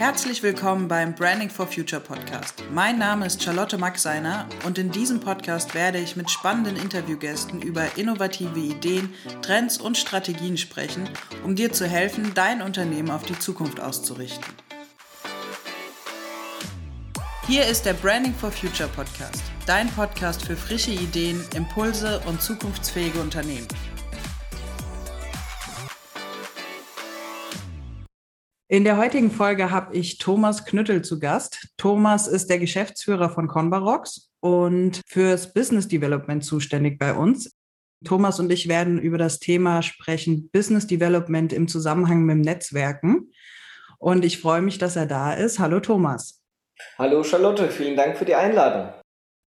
Herzlich willkommen beim Branding for Future Podcast. Mein Name ist Charlotte Maxeiner und in diesem Podcast werde ich mit spannenden Interviewgästen über innovative Ideen, Trends und Strategien sprechen, um dir zu helfen, dein Unternehmen auf die Zukunft auszurichten. Hier ist der Branding for Future Podcast, dein Podcast für frische Ideen, Impulse und zukunftsfähige Unternehmen. In der heutigen Folge habe ich Thomas Knüttel zu Gast. Thomas ist der Geschäftsführer von Convarox und fürs Business Development zuständig bei uns. Thomas und ich werden über das Thema sprechen, Business Development im Zusammenhang mit Netzwerken. Und ich freue mich, dass er da ist. Hallo Thomas. Hallo Charlotte, vielen Dank für die Einladung.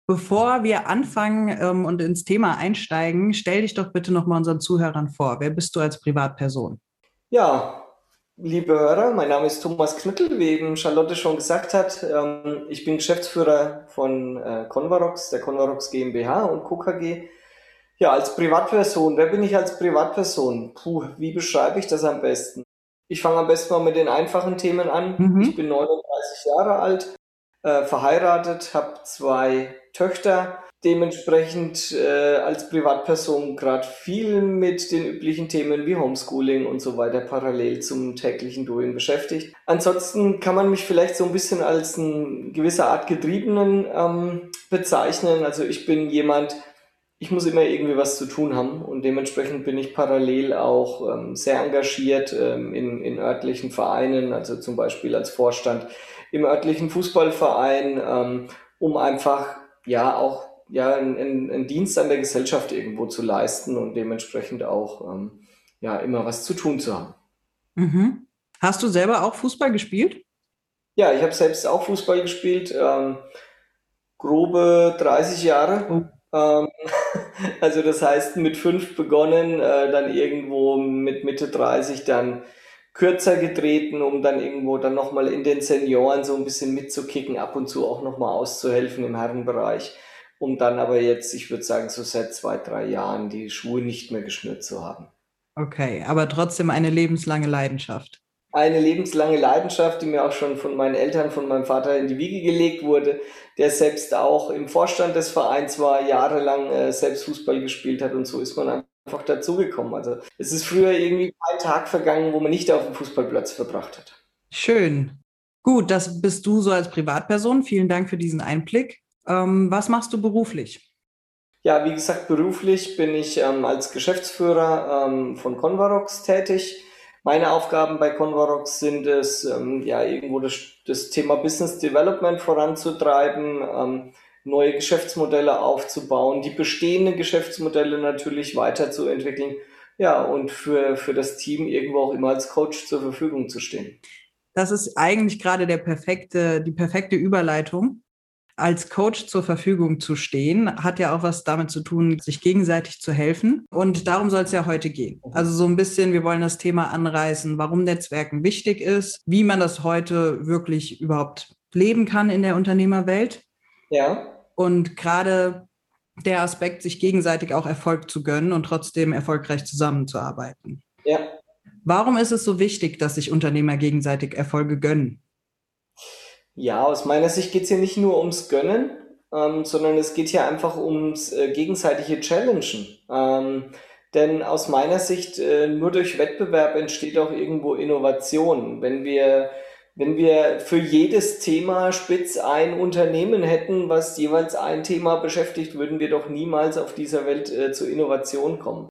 Bevor wir anfangen ähm, und ins Thema einsteigen, stell dich doch bitte nochmal unseren Zuhörern vor. Wer bist du als Privatperson? Ja, Liebe Hörer, mein Name ist Thomas Knüttel, wie eben Charlotte schon gesagt hat. Ähm, ich bin Geschäftsführer von äh, Convarox, der Convarox GmbH und KKG. Ja, als Privatperson, wer bin ich als Privatperson? Puh, wie beschreibe ich das am besten? Ich fange am besten mal mit den einfachen Themen an. Mhm. Ich bin 39 Jahre alt, äh, verheiratet, habe zwei Töchter dementsprechend äh, als Privatperson gerade viel mit den üblichen Themen wie Homeschooling und so weiter parallel zum täglichen Doing beschäftigt. Ansonsten kann man mich vielleicht so ein bisschen als ein gewisser Art Getriebenen ähm, bezeichnen. Also ich bin jemand, ich muss immer irgendwie was zu tun haben und dementsprechend bin ich parallel auch ähm, sehr engagiert ähm, in, in örtlichen Vereinen, also zum Beispiel als Vorstand im örtlichen Fußballverein, ähm, um einfach ja auch ja, einen, einen Dienst an der Gesellschaft irgendwo zu leisten und dementsprechend auch ähm, ja, immer was zu tun zu haben. Mhm. Hast du selber auch Fußball gespielt? Ja, ich habe selbst auch Fußball gespielt, ähm, grobe 30 Jahre. Oh. Ähm, also das heißt, mit fünf begonnen, äh, dann irgendwo mit Mitte 30 dann kürzer getreten, um dann irgendwo dann nochmal in den Senioren so ein bisschen mitzukicken, ab und zu auch nochmal auszuhelfen im Herrenbereich um dann aber jetzt, ich würde sagen, so seit zwei, drei Jahren die Schuhe nicht mehr geschnürt zu haben. Okay, aber trotzdem eine lebenslange Leidenschaft. Eine lebenslange Leidenschaft, die mir auch schon von meinen Eltern, von meinem Vater in die Wiege gelegt wurde, der selbst auch im Vorstand des Vereins war, jahrelang äh, selbst Fußball gespielt hat und so ist man einfach dazugekommen. Also es ist früher irgendwie kein Tag vergangen, wo man nicht auf dem Fußballplatz verbracht hat. Schön. Gut, das bist du so als Privatperson. Vielen Dank für diesen Einblick. Ähm, was machst du beruflich? Ja, wie gesagt, beruflich bin ich ähm, als Geschäftsführer ähm, von Convarox tätig. Meine Aufgaben bei Convarox sind es, ähm, ja, irgendwo das, das, Thema Business Development voranzutreiben, ähm, neue Geschäftsmodelle aufzubauen, die bestehenden Geschäftsmodelle natürlich weiterzuentwickeln, ja, und für, für das Team irgendwo auch immer als Coach zur Verfügung zu stehen. Das ist eigentlich gerade der perfekte, die perfekte Überleitung als Coach zur Verfügung zu stehen, hat ja auch was damit zu tun, sich gegenseitig zu helfen. Und darum soll es ja heute gehen. Mhm. Also so ein bisschen, wir wollen das Thema anreißen, warum Netzwerken wichtig ist, wie man das heute wirklich überhaupt leben kann in der Unternehmerwelt. Ja. Und gerade der Aspekt, sich gegenseitig auch Erfolg zu gönnen und trotzdem erfolgreich zusammenzuarbeiten. Ja. Warum ist es so wichtig, dass sich Unternehmer gegenseitig Erfolge gönnen? Ja, aus meiner Sicht geht es hier nicht nur ums Gönnen, ähm, sondern es geht hier einfach ums äh, gegenseitige Challengen. Ähm, denn aus meiner Sicht, äh, nur durch Wettbewerb entsteht auch irgendwo Innovation. Wenn wir, wenn wir für jedes Thema spitz ein Unternehmen hätten, was jeweils ein Thema beschäftigt, würden wir doch niemals auf dieser Welt äh, zur Innovation kommen.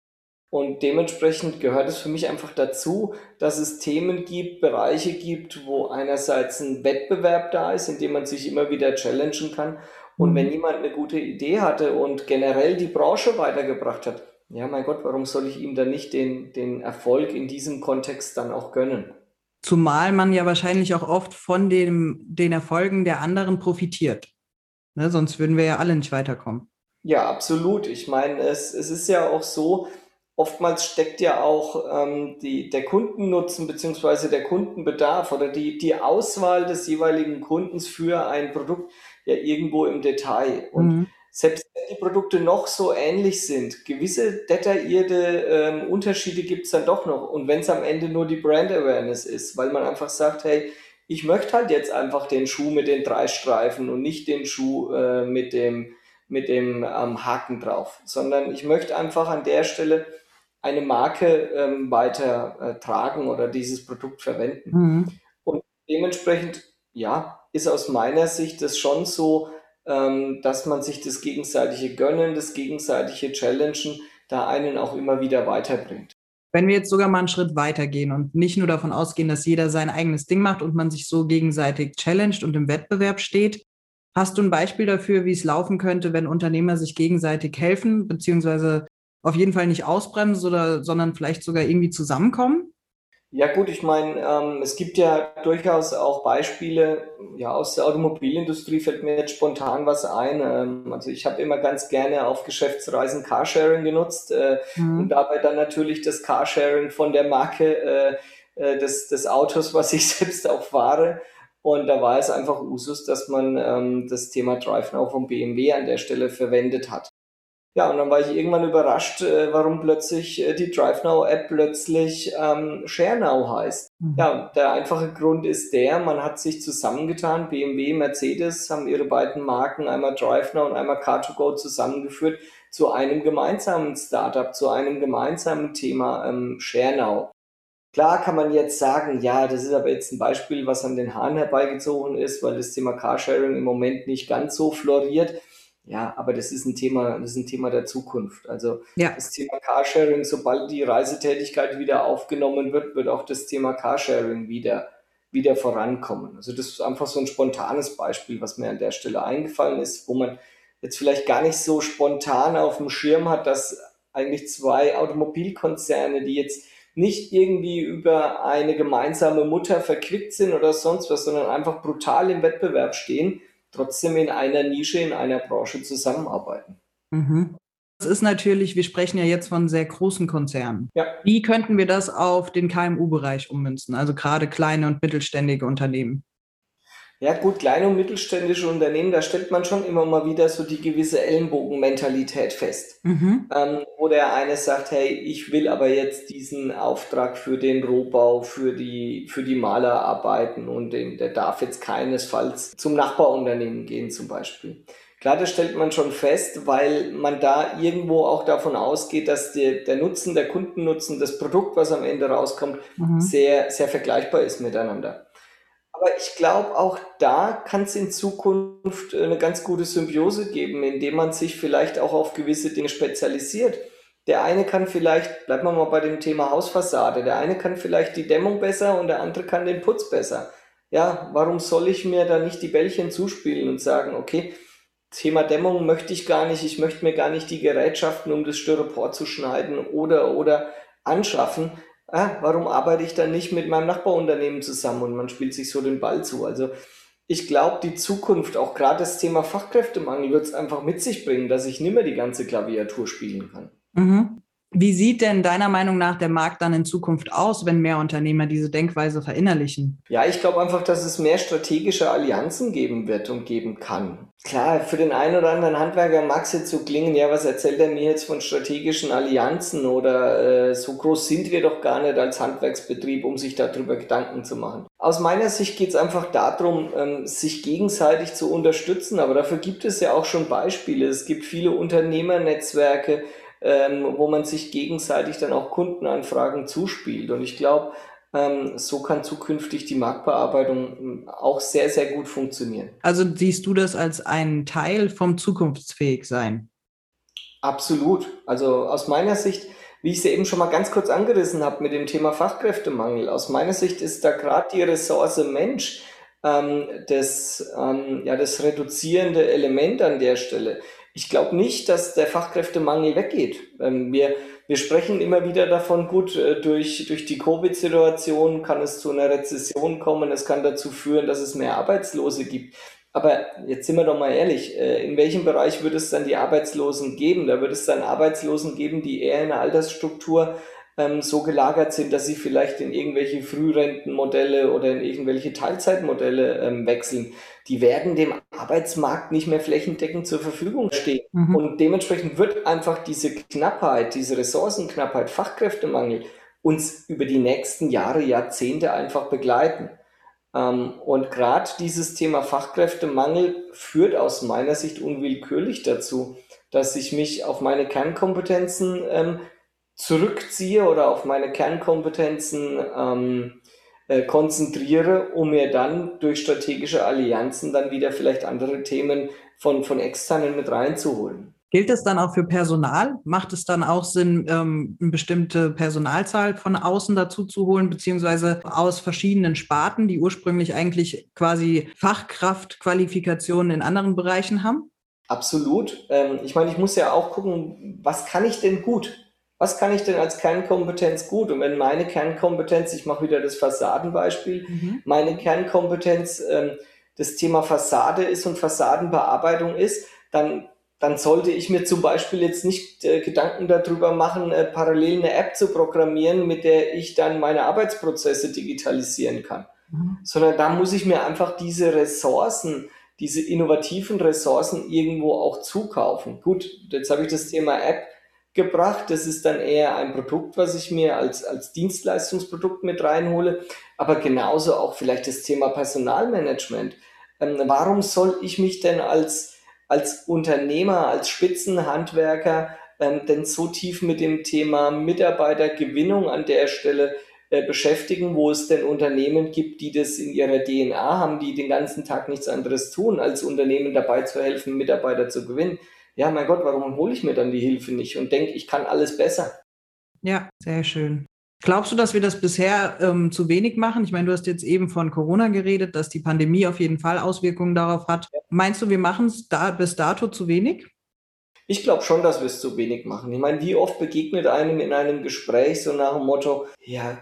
Und dementsprechend gehört es für mich einfach dazu, dass es Themen gibt, Bereiche gibt, wo einerseits ein Wettbewerb da ist, in dem man sich immer wieder challengen kann. Und mhm. wenn jemand eine gute Idee hatte und generell die Branche weitergebracht hat, ja, mein Gott, warum soll ich ihm dann nicht den, den Erfolg in diesem Kontext dann auch gönnen? Zumal man ja wahrscheinlich auch oft von dem, den Erfolgen der anderen profitiert. Ne, sonst würden wir ja alle nicht weiterkommen. Ja, absolut. Ich meine, es, es ist ja auch so, oftmals steckt ja auch ähm, die, der Kundennutzen beziehungsweise der Kundenbedarf oder die, die Auswahl des jeweiligen Kundens für ein Produkt ja irgendwo im Detail. Und mhm. Selbst wenn die Produkte noch so ähnlich sind, gewisse detaillierte ähm, Unterschiede gibt es dann doch noch. Und wenn es am Ende nur die Brand Awareness ist, weil man einfach sagt, hey, ich möchte halt jetzt einfach den Schuh mit den drei Streifen und nicht den Schuh äh, mit dem, mit dem ähm, Haken drauf, sondern ich möchte einfach an der Stelle eine Marke ähm, weiter äh, tragen oder dieses Produkt verwenden. Mhm. Und dementsprechend, ja, ist aus meiner Sicht das schon so, ähm, dass man sich das gegenseitige Gönnen, das gegenseitige Challengen da einen auch immer wieder weiterbringt. Wenn wir jetzt sogar mal einen Schritt weitergehen und nicht nur davon ausgehen, dass jeder sein eigenes Ding macht und man sich so gegenseitig challenged und im Wettbewerb steht, hast du ein Beispiel dafür, wie es laufen könnte, wenn Unternehmer sich gegenseitig helfen, beziehungsweise auf jeden Fall nicht ausbremsen, oder, sondern vielleicht sogar irgendwie zusammenkommen? Ja gut, ich meine, ähm, es gibt ja durchaus auch Beispiele, ja aus der Automobilindustrie fällt mir jetzt spontan was ein. Ähm, also ich habe immer ganz gerne auf Geschäftsreisen Carsharing genutzt äh, mhm. und dabei dann natürlich das Carsharing von der Marke äh, äh, des, des Autos, was ich selbst auch fahre. Und da war es einfach Usus, dass man ähm, das Thema DriveNow vom BMW an der Stelle verwendet hat. Ja, und dann war ich irgendwann überrascht, äh, warum plötzlich äh, die DriveNow-App plötzlich ähm, ShareNow heißt. Mhm. Ja, der einfache Grund ist der, man hat sich zusammengetan, BMW, Mercedes haben ihre beiden Marken, einmal DriveNow und einmal Car2Go zusammengeführt zu einem gemeinsamen Startup, zu einem gemeinsamen Thema ähm, ShareNow. Klar kann man jetzt sagen, ja, das ist aber jetzt ein Beispiel, was an den Haaren herbeigezogen ist, weil das Thema Carsharing im Moment nicht ganz so floriert. Ja, aber das ist ein Thema, das ist ein Thema der Zukunft. Also ja. das Thema Carsharing, sobald die Reisetätigkeit wieder aufgenommen wird, wird auch das Thema Carsharing wieder, wieder vorankommen. Also das ist einfach so ein spontanes Beispiel, was mir an der Stelle eingefallen ist, wo man jetzt vielleicht gar nicht so spontan auf dem Schirm hat, dass eigentlich zwei Automobilkonzerne, die jetzt nicht irgendwie über eine gemeinsame Mutter verquickt sind oder sonst was, sondern einfach brutal im Wettbewerb stehen, trotzdem in einer Nische, in einer Branche zusammenarbeiten. Mhm. Das ist natürlich, wir sprechen ja jetzt von sehr großen Konzernen. Ja. Wie könnten wir das auf den KMU-Bereich ummünzen, also gerade kleine und mittelständige Unternehmen? Ja gut, kleine und mittelständische Unternehmen, da stellt man schon immer mal wieder so die gewisse Ellenbogenmentalität fest. Mhm. Ähm, wo der eine sagt, hey, ich will aber jetzt diesen Auftrag für den Rohbau, für die, für die Malerarbeiten und den, der darf jetzt keinesfalls zum Nachbarunternehmen gehen zum Beispiel. Klar, das stellt man schon fest, weil man da irgendwo auch davon ausgeht, dass der, der Nutzen, der Kundennutzen, das Produkt, was am Ende rauskommt, mhm. sehr, sehr vergleichbar ist miteinander. Aber ich glaube, auch da kann es in Zukunft äh, eine ganz gute Symbiose geben, indem man sich vielleicht auch auf gewisse Dinge spezialisiert. Der eine kann vielleicht, bleiben wir mal bei dem Thema Hausfassade, der eine kann vielleicht die Dämmung besser und der andere kann den Putz besser. Ja, warum soll ich mir da nicht die Bällchen zuspielen und sagen, okay, Thema Dämmung möchte ich gar nicht, ich möchte mir gar nicht die Gerätschaften, um das Styropor zu schneiden oder, oder anschaffen, ah, warum arbeite ich dann nicht mit meinem Nachbarunternehmen zusammen und man spielt sich so den Ball zu. Also ich glaube, die Zukunft, auch gerade das Thema Fachkräftemangel, wird es einfach mit sich bringen, dass ich nicht mehr die ganze Klaviatur spielen kann. Mhm. Wie sieht denn deiner Meinung nach der Markt dann in Zukunft aus, wenn mehr Unternehmer diese Denkweise verinnerlichen? Ja, ich glaube einfach, dass es mehr strategische Allianzen geben wird und geben kann. Klar, für den einen oder anderen Handwerker mag es jetzt so klingen, ja, was erzählt er mir jetzt von strategischen Allianzen oder äh, so groß sind wir doch gar nicht als Handwerksbetrieb, um sich darüber Gedanken zu machen. Aus meiner Sicht geht es einfach darum, ähm, sich gegenseitig zu unterstützen, aber dafür gibt es ja auch schon Beispiele. Es gibt viele Unternehmernetzwerke, ähm, wo man sich gegenseitig dann auch Kundenanfragen zuspielt. Und ich glaube, ähm, so kann zukünftig die Marktbearbeitung ähm, auch sehr, sehr gut funktionieren. Also siehst du das als einen Teil vom Zukunftsfähigsein? Absolut. Also aus meiner Sicht, wie ich es eben schon mal ganz kurz angerissen habe mit dem Thema Fachkräftemangel, aus meiner Sicht ist da gerade die Ressource Mensch ähm, das, ähm, ja, das reduzierende Element an der Stelle ich glaube nicht, dass der Fachkräftemangel weggeht. Ähm, wir, wir sprechen immer wieder davon, gut, äh, durch, durch die Covid-Situation kann es zu einer Rezession kommen, es kann dazu führen, dass es mehr Arbeitslose gibt. Aber jetzt sind wir doch mal ehrlich, äh, in welchem Bereich wird es dann die Arbeitslosen geben? Da wird es dann Arbeitslosen geben, die eher in der Altersstruktur ähm, so gelagert sind, dass sie vielleicht in irgendwelche Frührentenmodelle oder in irgendwelche Teilzeitmodelle ähm, wechseln, die werden dem Arbeitsmarkt nicht mehr flächendeckend zur Verfügung stehen. Mhm. Und dementsprechend wird einfach diese Knappheit, diese Ressourcenknappheit, Fachkräftemangel uns über die nächsten Jahre, Jahrzehnte einfach begleiten. Ähm, und gerade dieses Thema Fachkräftemangel führt aus meiner Sicht unwillkürlich dazu, dass ich mich auf meine Kernkompetenzen ähm, zurückziehe oder auf meine Kernkompetenzen ähm, äh, konzentriere, um mir dann durch strategische Allianzen dann wieder vielleicht andere Themen von, von externen mit reinzuholen. Gilt das dann auch für Personal? Macht es dann auch Sinn, ähm, eine bestimmte Personalzahl von außen dazu zu holen, beziehungsweise aus verschiedenen Sparten, die ursprünglich eigentlich quasi Fachkraftqualifikationen in anderen Bereichen haben? Absolut. Ähm, ich meine, ich muss ja auch gucken, was kann ich denn gut? Was kann ich denn als Kernkompetenz gut? Und wenn meine Kernkompetenz, ich mache wieder das Fassadenbeispiel, mhm. meine Kernkompetenz ähm, das Thema Fassade ist und Fassadenbearbeitung ist, dann dann sollte ich mir zum Beispiel jetzt nicht äh, Gedanken darüber machen, äh, parallel eine App zu programmieren, mit der ich dann meine Arbeitsprozesse digitalisieren kann. Mhm. Sondern da muss ich mir einfach diese Ressourcen, diese innovativen Ressourcen irgendwo auch zukaufen. Gut, jetzt habe ich das Thema App gebracht. Das ist dann eher ein Produkt, was ich mir als, als Dienstleistungsprodukt mit reinhole. Aber genauso auch vielleicht das Thema Personalmanagement. Ähm, warum soll ich mich denn als als Unternehmer, als Spitzenhandwerker ähm, denn so tief mit dem Thema Mitarbeitergewinnung an der Stelle äh, beschäftigen, wo es denn Unternehmen gibt, die das in ihrer DNA haben, die den ganzen Tag nichts anderes tun, als Unternehmen dabei zu helfen, Mitarbeiter zu gewinnen. Ja, mein Gott, warum hole ich mir dann die Hilfe nicht und denke, ich kann alles besser? Ja, sehr schön. Glaubst du, dass wir das bisher ähm, zu wenig machen? Ich meine, du hast jetzt eben von Corona geredet, dass die Pandemie auf jeden Fall Auswirkungen darauf hat. Meinst du, wir machen es da, bis dato zu wenig? Ich glaube schon, dass wir es zu wenig machen. Ich meine, wie oft begegnet einem in einem Gespräch so nach dem Motto, ja,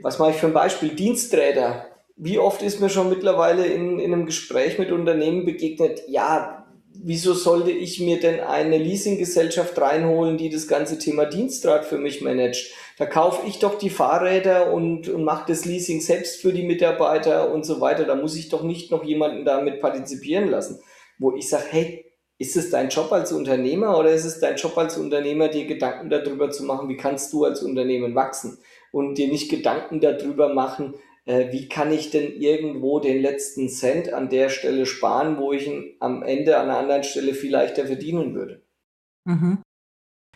was mache ich für ein Beispiel? Diensträder. Wie oft ist mir schon mittlerweile in, in einem Gespräch mit Unternehmen begegnet, ja, wieso sollte ich mir denn eine Leasinggesellschaft reinholen, die das ganze Thema Dienstrad für mich managt? Da kaufe ich doch die Fahrräder und, und mache das Leasing selbst für die Mitarbeiter und so weiter. Da muss ich doch nicht noch jemanden damit partizipieren lassen. Wo ich sage, hey, ist es dein Job als Unternehmer oder ist es dein Job als Unternehmer, dir Gedanken darüber zu machen, wie kannst du als Unternehmen wachsen? Und dir nicht Gedanken darüber machen, wie kann ich denn irgendwo den letzten Cent an der Stelle sparen, wo ich ihn am Ende an einer anderen Stelle viel leichter verdienen würde. Mhm.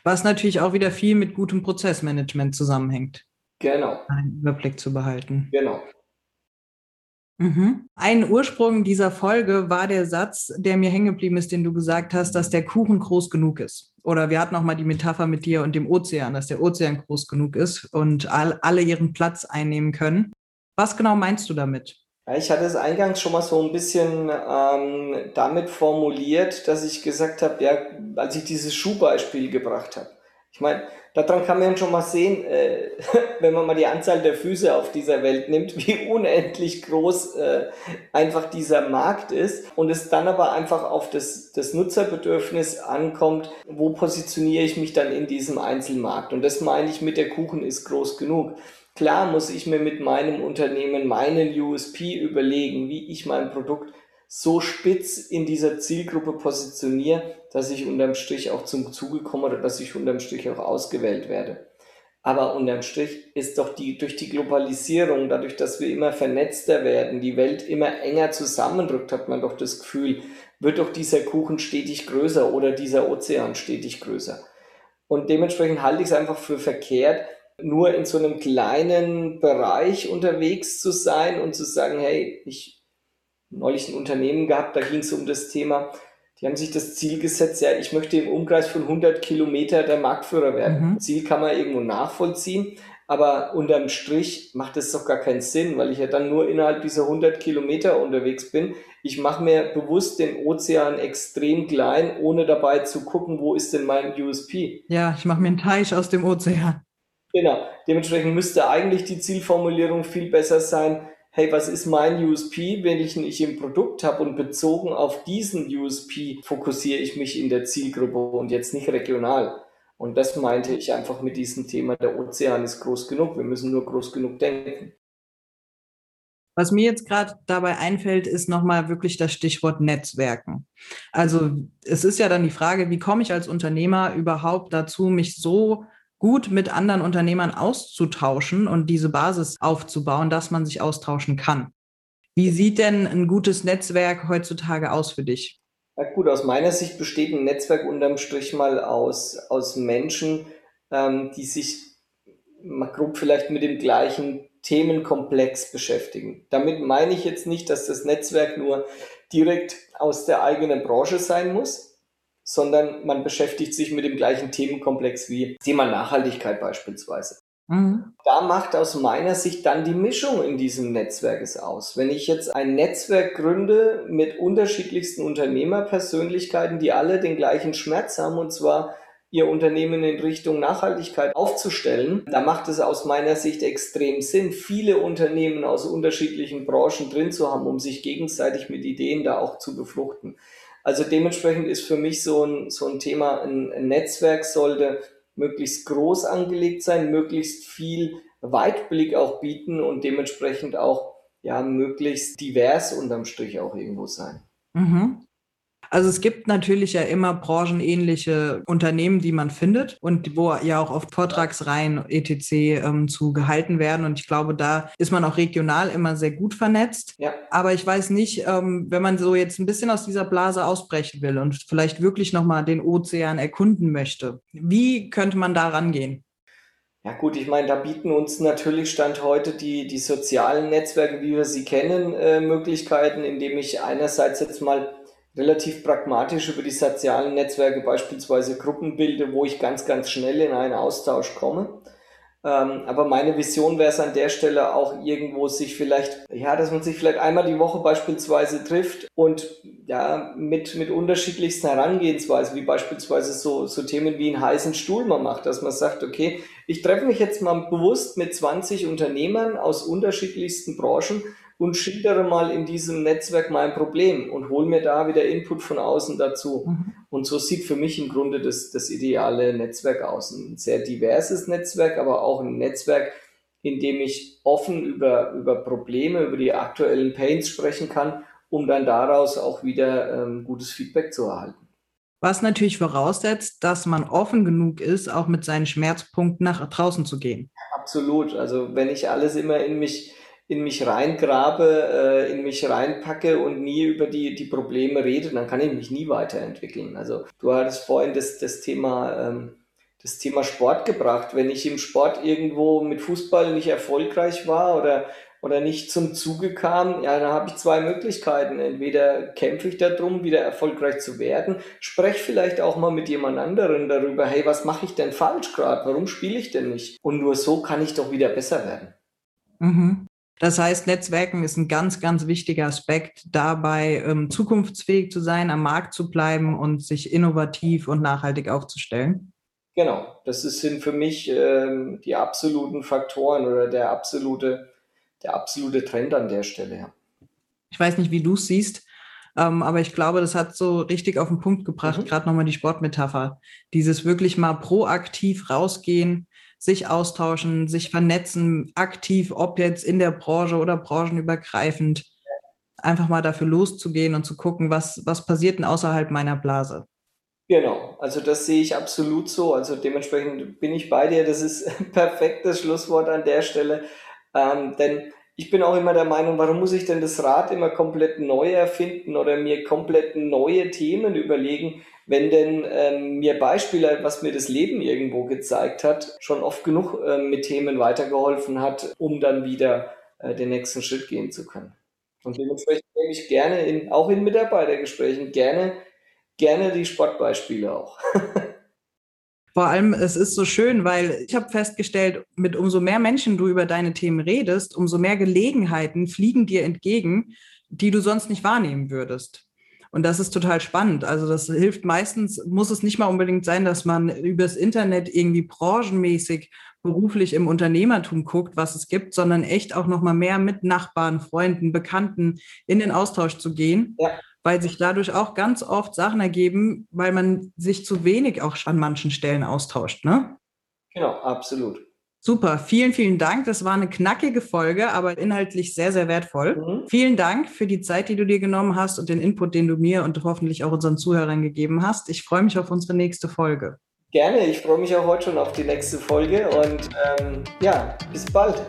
Was natürlich auch wieder viel mit gutem Prozessmanagement zusammenhängt. Genau. Einen Überblick zu behalten. Genau. Mhm. Ein Ursprung dieser Folge war der Satz, der mir hängen geblieben ist, den du gesagt hast, dass der Kuchen groß genug ist. Oder wir hatten auch mal die Metapher mit dir und dem Ozean, dass der Ozean groß genug ist und all, alle ihren Platz einnehmen können. Was genau meinst du damit? Ich hatte es eingangs schon mal so ein bisschen ähm, damit formuliert, dass ich gesagt habe, ja, als ich dieses Schuhbeispiel gebracht habe. Ich meine, daran kann man schon mal sehen, äh, wenn man mal die Anzahl der Füße auf dieser Welt nimmt, wie unendlich groß äh, einfach dieser Markt ist und es dann aber einfach auf das, das Nutzerbedürfnis ankommt, wo positioniere ich mich dann in diesem Einzelmarkt. Und das meine ich mit der Kuchen ist groß genug. Klar muss ich mir mit meinem Unternehmen meinen USP überlegen, wie ich mein Produkt so spitz in dieser Zielgruppe positioniere, dass ich unterm Strich auch zum Zuge komme oder dass ich unterm Strich auch ausgewählt werde. Aber unterm Strich ist doch die, durch die Globalisierung, dadurch, dass wir immer vernetzter werden, die Welt immer enger zusammenrückt, hat man doch das Gefühl, wird doch dieser Kuchen stetig größer oder dieser Ozean stetig größer. Und dementsprechend halte ich es einfach für verkehrt, nur in so einem kleinen Bereich unterwegs zu sein und zu sagen, hey, ich neulich ein Unternehmen gehabt, da ging es um das Thema, die haben sich das Ziel gesetzt, ja, ich möchte im Umkreis von 100 Kilometer der Marktführer werden. Mhm. Ziel kann man irgendwo nachvollziehen, aber unterm Strich macht es doch gar keinen Sinn, weil ich ja dann nur innerhalb dieser 100 Kilometer unterwegs bin. Ich mache mir bewusst den Ozean extrem klein, ohne dabei zu gucken, wo ist denn mein USP. Ja, ich mache mir einen Teich aus dem Ozean. Genau. Dementsprechend müsste eigentlich die Zielformulierung viel besser sein. Hey, was ist mein USP, welchen ich im Produkt habe und bezogen auf diesen USP fokussiere ich mich in der Zielgruppe und jetzt nicht regional. Und das meinte ich einfach mit diesem Thema, der Ozean ist groß genug, wir müssen nur groß genug denken. Was mir jetzt gerade dabei einfällt, ist nochmal wirklich das Stichwort Netzwerken. Also es ist ja dann die Frage, wie komme ich als Unternehmer überhaupt dazu, mich so gut mit anderen Unternehmern auszutauschen und diese Basis aufzubauen, dass man sich austauschen kann. Wie sieht denn ein gutes Netzwerk heutzutage aus für dich? Ja gut, aus meiner Sicht besteht ein Netzwerk unterm Strich mal aus, aus Menschen, ähm, die sich mal grob vielleicht mit dem gleichen Themenkomplex beschäftigen. Damit meine ich jetzt nicht, dass das Netzwerk nur direkt aus der eigenen Branche sein muss, sondern man beschäftigt sich mit dem gleichen Themenkomplex wie Thema Nachhaltigkeit beispielsweise. Mhm. Da macht aus meiner Sicht dann die Mischung in diesem Netzwerk es aus. Wenn ich jetzt ein Netzwerk gründe mit unterschiedlichsten Unternehmerpersönlichkeiten, die alle den gleichen Schmerz haben, und zwar ihr Unternehmen in Richtung Nachhaltigkeit aufzustellen, da macht es aus meiner Sicht extrem Sinn, viele Unternehmen aus unterschiedlichen Branchen drin zu haben, um sich gegenseitig mit Ideen da auch zu befruchten. Also dementsprechend ist für mich so ein, so ein Thema, ein, ein Netzwerk sollte möglichst groß angelegt sein, möglichst viel Weitblick auch bieten und dementsprechend auch ja möglichst divers unterm Strich auch irgendwo sein. Mhm. Also es gibt natürlich ja immer branchenähnliche Unternehmen, die man findet und wo ja auch oft Vortragsreihen etc. Ähm, zu gehalten werden. Und ich glaube, da ist man auch regional immer sehr gut vernetzt. Ja. Aber ich weiß nicht, ähm, wenn man so jetzt ein bisschen aus dieser Blase ausbrechen will und vielleicht wirklich nochmal den Ozean erkunden möchte, wie könnte man da rangehen? Ja gut, ich meine, da bieten uns natürlich Stand heute die, die sozialen Netzwerke, wie wir sie kennen, äh, Möglichkeiten, indem ich einerseits jetzt mal relativ pragmatisch über die sozialen Netzwerke beispielsweise Gruppen bilde, wo ich ganz, ganz schnell in einen Austausch komme. Ähm, aber meine Vision wäre es an der Stelle auch irgendwo sich vielleicht, ja, dass man sich vielleicht einmal die Woche beispielsweise trifft und ja, mit, mit unterschiedlichsten Herangehensweisen, wie beispielsweise so, so Themen wie einen heißen Stuhl man macht, dass man sagt, okay, ich treffe mich jetzt mal bewusst mit 20 Unternehmern aus unterschiedlichsten Branchen und schildere mal in diesem Netzwerk mein Problem und hole mir da wieder Input von außen dazu. Mhm. Und so sieht für mich im Grunde das, das ideale Netzwerk aus. Ein sehr diverses Netzwerk, aber auch ein Netzwerk, in dem ich offen über, über Probleme, über die aktuellen Pains sprechen kann, um dann daraus auch wieder ähm, gutes Feedback zu erhalten. Was natürlich voraussetzt, dass man offen genug ist, auch mit seinen Schmerzpunkten nach draußen zu gehen. Absolut. Also wenn ich alles immer in mich in mich reingrabe, äh, in mich reinpacke und nie über die, die Probleme rede, dann kann ich mich nie weiterentwickeln. Also du hattest vorhin das, das Thema, ähm, das Thema Sport gebracht. Wenn ich im Sport irgendwo mit Fußball nicht erfolgreich war oder, oder nicht zum Zuge kam, ja, dann habe ich zwei Möglichkeiten. Entweder kämpfe ich darum, wieder erfolgreich zu werden, spreche vielleicht auch mal mit jemand anderen darüber, hey, was mache ich denn falsch gerade? Warum spiele ich denn nicht? Und nur so kann ich doch wieder besser werden. Mhm. Das heißt, Netzwerken ist ein ganz, ganz wichtiger Aspekt dabei, ähm, zukunftsfähig zu sein, am Markt zu bleiben und sich innovativ und nachhaltig aufzustellen. Genau, das sind für mich ähm, die absoluten Faktoren oder der absolute, der absolute Trend an der Stelle. Ja. Ich weiß nicht, wie du es siehst, ähm, aber ich glaube, das hat so richtig auf den Punkt gebracht, mhm. gerade nochmal die Sportmetapher. Dieses wirklich mal proaktiv rausgehen, sich austauschen, sich vernetzen, aktiv, ob jetzt in der Branche oder branchenübergreifend, einfach mal dafür loszugehen und zu gucken, was, was passiert denn außerhalb meiner Blase. Genau, also das sehe ich absolut so. Also dementsprechend bin ich bei dir. Das ist ein perfektes Schlusswort an der Stelle. Ähm, denn ich bin auch immer der Meinung, warum muss ich denn das Rad immer komplett neu erfinden oder mir komplett neue Themen überlegen, wenn denn ähm, mir Beispiele, was mir das Leben irgendwo gezeigt hat, schon oft genug äh, mit Themen weitergeholfen hat, um dann wieder äh, den nächsten Schritt gehen zu können. Und dementsprechend nehme ich gerne in, auch in Mitarbeitergesprächen gerne, gerne die Sportbeispiele auch. Vor allem, es ist so schön, weil ich habe festgestellt, mit umso mehr Menschen du über deine Themen redest, umso mehr Gelegenheiten fliegen dir entgegen, die du sonst nicht wahrnehmen würdest. Und das ist total spannend. Also das hilft meistens, muss es nicht mal unbedingt sein, dass man übers Internet irgendwie branchenmäßig beruflich im Unternehmertum guckt, was es gibt, sondern echt auch noch mal mehr mit Nachbarn, Freunden, Bekannten in den Austausch zu gehen. Ja weil sich dadurch auch ganz oft Sachen ergeben, weil man sich zu wenig auch an manchen Stellen austauscht, ne? Genau, absolut. Super, vielen, vielen Dank. Das war eine knackige Folge, aber inhaltlich sehr, sehr wertvoll. Mhm. Vielen Dank für die Zeit, die du dir genommen hast und den Input, den du mir und hoffentlich auch unseren Zuhörern gegeben hast. Ich freue mich auf unsere nächste Folge. Gerne, ich freue mich auch heute schon auf die nächste Folge und ähm, ja, bis bald.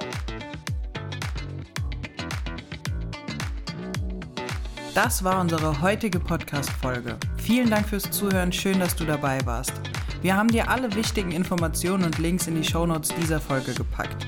Das war unsere heutige Podcast-Folge. Vielen Dank fürs Zuhören, schön, dass du dabei warst. Wir haben dir alle wichtigen Informationen und Links in die Shownotes dieser Folge gepackt.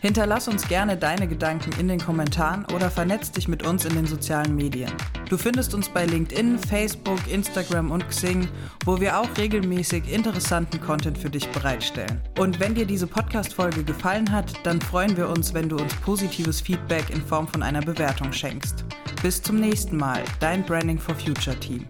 Hinterlass uns gerne deine Gedanken in den Kommentaren oder vernetz dich mit uns in den sozialen Medien. Du findest uns bei LinkedIn, Facebook, Instagram und Xing, wo wir auch regelmäßig interessanten Content für dich bereitstellen. Und wenn dir diese Podcast-Folge gefallen hat, dann freuen wir uns, wenn du uns positives Feedback in Form von einer Bewertung schenkst. Bis zum nächsten Mal, dein Branding for Future Team.